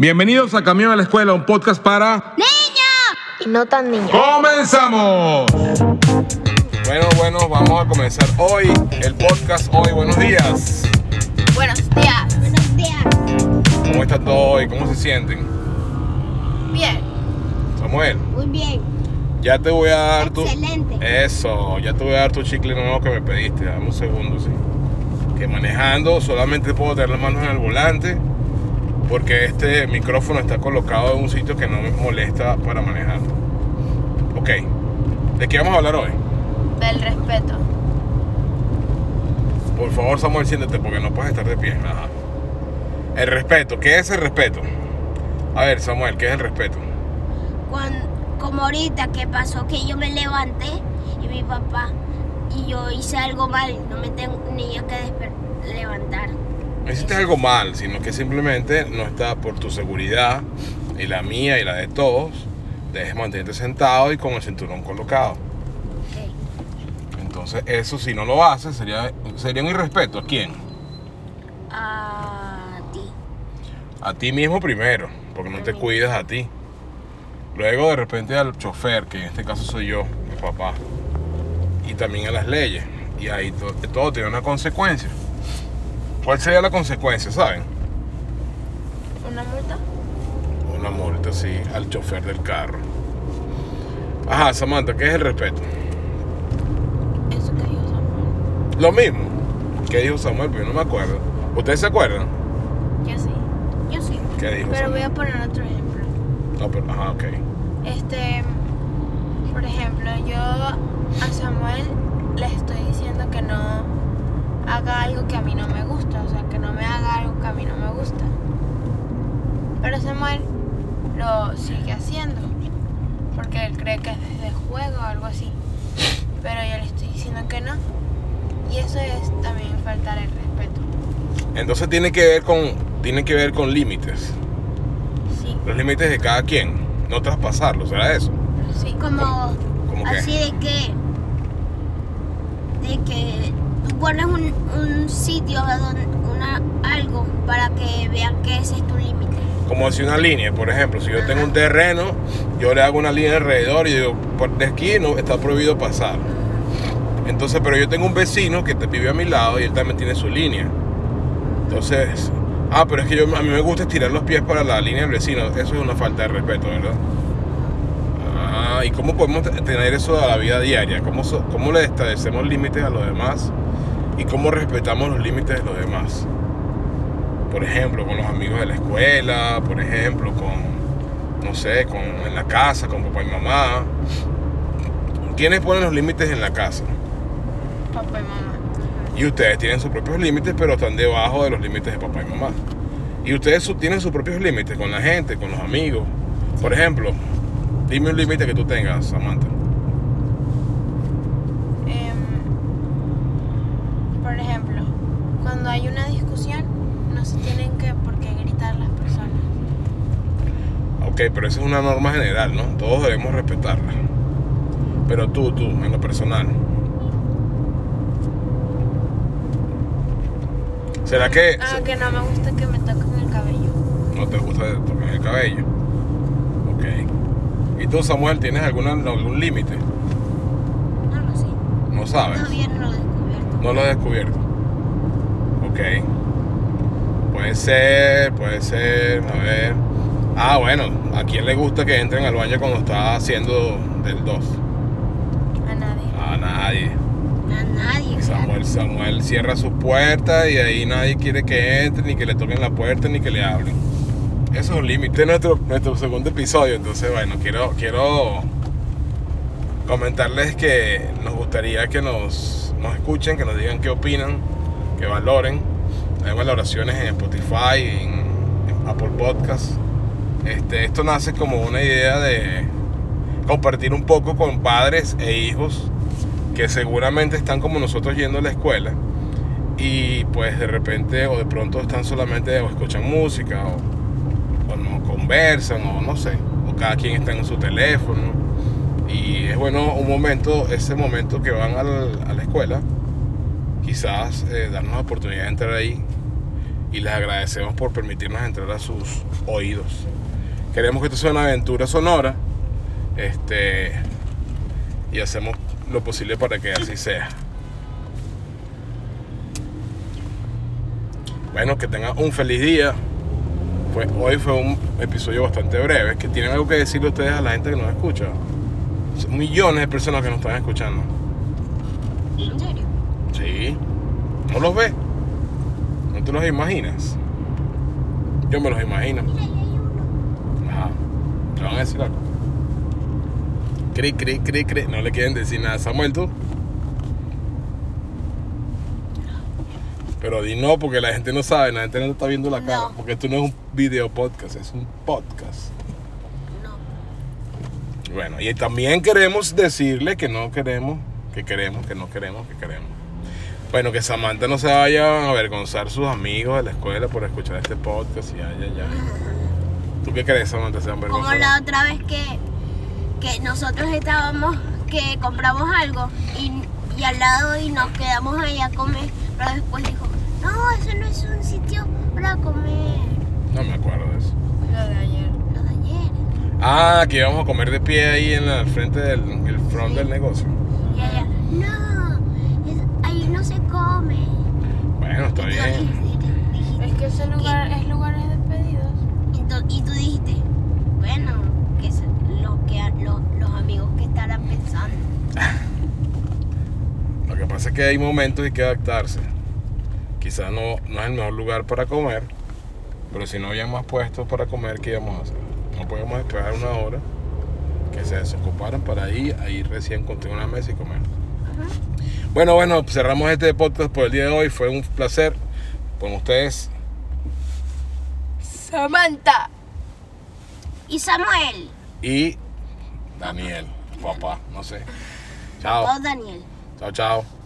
Bienvenidos a Camión a la Escuela, un podcast para... ¡Niños! Y no tan niños. ¡Comenzamos! Bueno, bueno, vamos a comenzar hoy el podcast. Hoy, buenos días. Buenos días. Buenos días. ¿Cómo está todo hoy? ¿Cómo se sienten? Bien. Samuel, Muy bien. ya te voy a dar tu... Excelente. Eso, ya te voy a dar tu chicle nuevo que me pediste. Dame un segundo, sí. Que manejando solamente puedo tener las manos en el volante porque este micrófono está colocado en un sitio que no me molesta para manejar. Ok, ¿de qué vamos a hablar hoy? Del respeto. Por favor, Samuel, siéntate porque no puedes estar de pie. Ajá. El respeto, ¿qué es el respeto? A ver, Samuel, ¿qué es el respeto? Cuando, como ahorita que pasó que yo me levanté y mi papá y yo hice algo mal, no me tenía que desper- levantar. No hiciste algo mal, sino que simplemente no está por tu seguridad y la mía y la de todos. Debes mantenerte sentado y con el cinturón colocado. Ok. Entonces, eso si no lo haces, sería, sería un irrespeto. ¿A quién? A ti. A ti mismo primero, porque no te cuidas a ti. Luego, de repente, al chofer, que en este caso soy yo, mi papá. Y también a las leyes. Y ahí to- todo tiene una consecuencia. ¿Cuál sería la consecuencia, saben? ¿Una multa? Una multa, sí, al chofer del carro. Ajá, Samantha, ¿qué es el respeto? Eso que dijo Samuel. Lo mismo. ¿Qué dijo Samuel? Pero yo no me acuerdo. ¿Ustedes se acuerdan? Yo sí. Yo sí. ¿Qué dijo Pero voy a poner otro ejemplo. No, pero, ajá, ok. Este, por ejemplo, yo a Samuel le estoy diciendo que no haga algo que a mí no me gusta, o sea, que no me haga algo que a mí no me gusta. Pero Samuel lo sigue haciendo, porque él cree que es de juego o algo así. Pero yo le estoy diciendo que no. Y eso es también faltar el respeto. Entonces tiene que ver con, tiene que ver con límites. Sí, Los límites de cada quien. No traspasarlos, ¿será eso? sí. Como así de que de que pones un, un sitio donde una algo para que vean que ese es tu límite. Como si una línea, por ejemplo, si yo tengo un terreno, yo le hago una línea alrededor y digo, por de aquí no está prohibido pasar. Entonces, pero yo tengo un vecino que te vive a mi lado y él también tiene su línea. Entonces, ah, pero es que yo, a mí me gusta estirar los pies para la línea del vecino. Eso es una falta de respeto, ¿verdad? Ah, ¿y cómo podemos te- tener eso a la vida diaria? ¿Cómo, so- cómo le establecemos límites a los demás? ¿Y cómo respetamos los límites de los demás? Por ejemplo, con los amigos de la escuela, por ejemplo, con, no sé, con, en la casa, con papá y mamá. ¿Quiénes ponen los límites en la casa? Papá y mamá. Y ustedes tienen sus propios límites, pero están debajo de los límites de papá y mamá. Y ustedes tienen sus propios límites con la gente, con los amigos. Por ejemplo, dime un límite que tú tengas, Samantha. Em, por ejemplo, cuando hay una discusión, no se tienen que por qué gritar las personas. Ok, pero esa es una norma general, ¿no? Todos debemos respetarla. Pero tú, tú, en lo personal. ¿Será que Ah, que no me gusta que me toquen el cabello. no te gusta tocar el cabello? Ok. ¿Y tú, Samuel, tienes alguna, algún límite? No lo sé. No sabes. Todavía no lo he descubierto. No lo he descubierto. Ok. Puede ser, puede ser, a ver. Ah, bueno, ¿a quién le gusta que entren al baño cuando está haciendo del 2? A nadie. A nadie. A nadie. Samuel, Samuel cierra su puerta y ahí nadie quiere que entre, ni que le toquen la puerta, ni que le hablen. Eso es un límite. Este es nuestro, nuestro segundo episodio, entonces bueno, quiero, quiero comentarles que nos gustaría que nos, nos escuchen, que nos digan qué opinan, que valoren. Hay valoraciones en Spotify, en, en Apple Podcasts. Este, esto nace como una idea de compartir un poco con padres e hijos que seguramente están como nosotros yendo a la escuela y pues de repente o de pronto están solamente o escuchan música o, o conversan o no sé, o cada quien está en su teléfono y es bueno un momento, ese momento que van a la escuela, quizás eh, darnos la oportunidad de entrar ahí y les agradecemos por permitirnos entrar a sus oídos. Queremos que esto sea una aventura sonora este, y hacemos lo posible para que así sea. Bueno, que tengan un feliz día. Pues hoy fue un episodio bastante breve. Que tienen algo que decirle ustedes a la gente que nos escucha. Son millones de personas que nos están escuchando. ¿En? Sí. ¿No los ves? ¿No te los imaginas? Yo me los imagino. Mira, ahí hay uno. Ajá. ¿Le van a decir algo? Cri, cri, cri, cri. No le quieren decir nada. Samuel, tú. Pero di no, porque la gente no sabe, la gente no te está viendo la cara. No. Porque esto no es un video podcast, es un podcast. No. Bueno, y también queremos decirle que no queremos, que queremos, que no queremos, que queremos. Bueno, que Samantha no se vaya a avergonzar sus amigos de la escuela por escuchar este podcast y ay, ay, ay. ¿Tú qué crees, Samantha? ¿Se van a Como la otra vez que, que nosotros estábamos, que compramos algo y, y al lado y nos quedamos ahí a comer, pero después dijo, no, eso no es un sitio para comer. No me acuerdo de eso. Lo de ayer. Lo de ayer. Ah, que íbamos a comer de pie ahí en la frente del el front del negocio. Y ella, no, es- ahí no se come. Bueno, está Y bien. Es que ese lugar es lugares despedidos. y tú- y tú dijiste, bueno, que es lo que a- lo- los amigos que estarán pensando. Lo que hay momentos y que adaptarse. Quizás no, no es el mejor lugar para comer, pero si no había más puestos para comer, ¿qué íbamos a hacer? No podemos esperar una hora que se desocuparan para ir, ahí recién encontrar una mesa y comer. Bueno, bueno, cerramos este podcast por el día de hoy. Fue un placer con ustedes. Samantha. Y Samuel, y Daniel, papá, no sé. Chao, Daniel. chao, chao.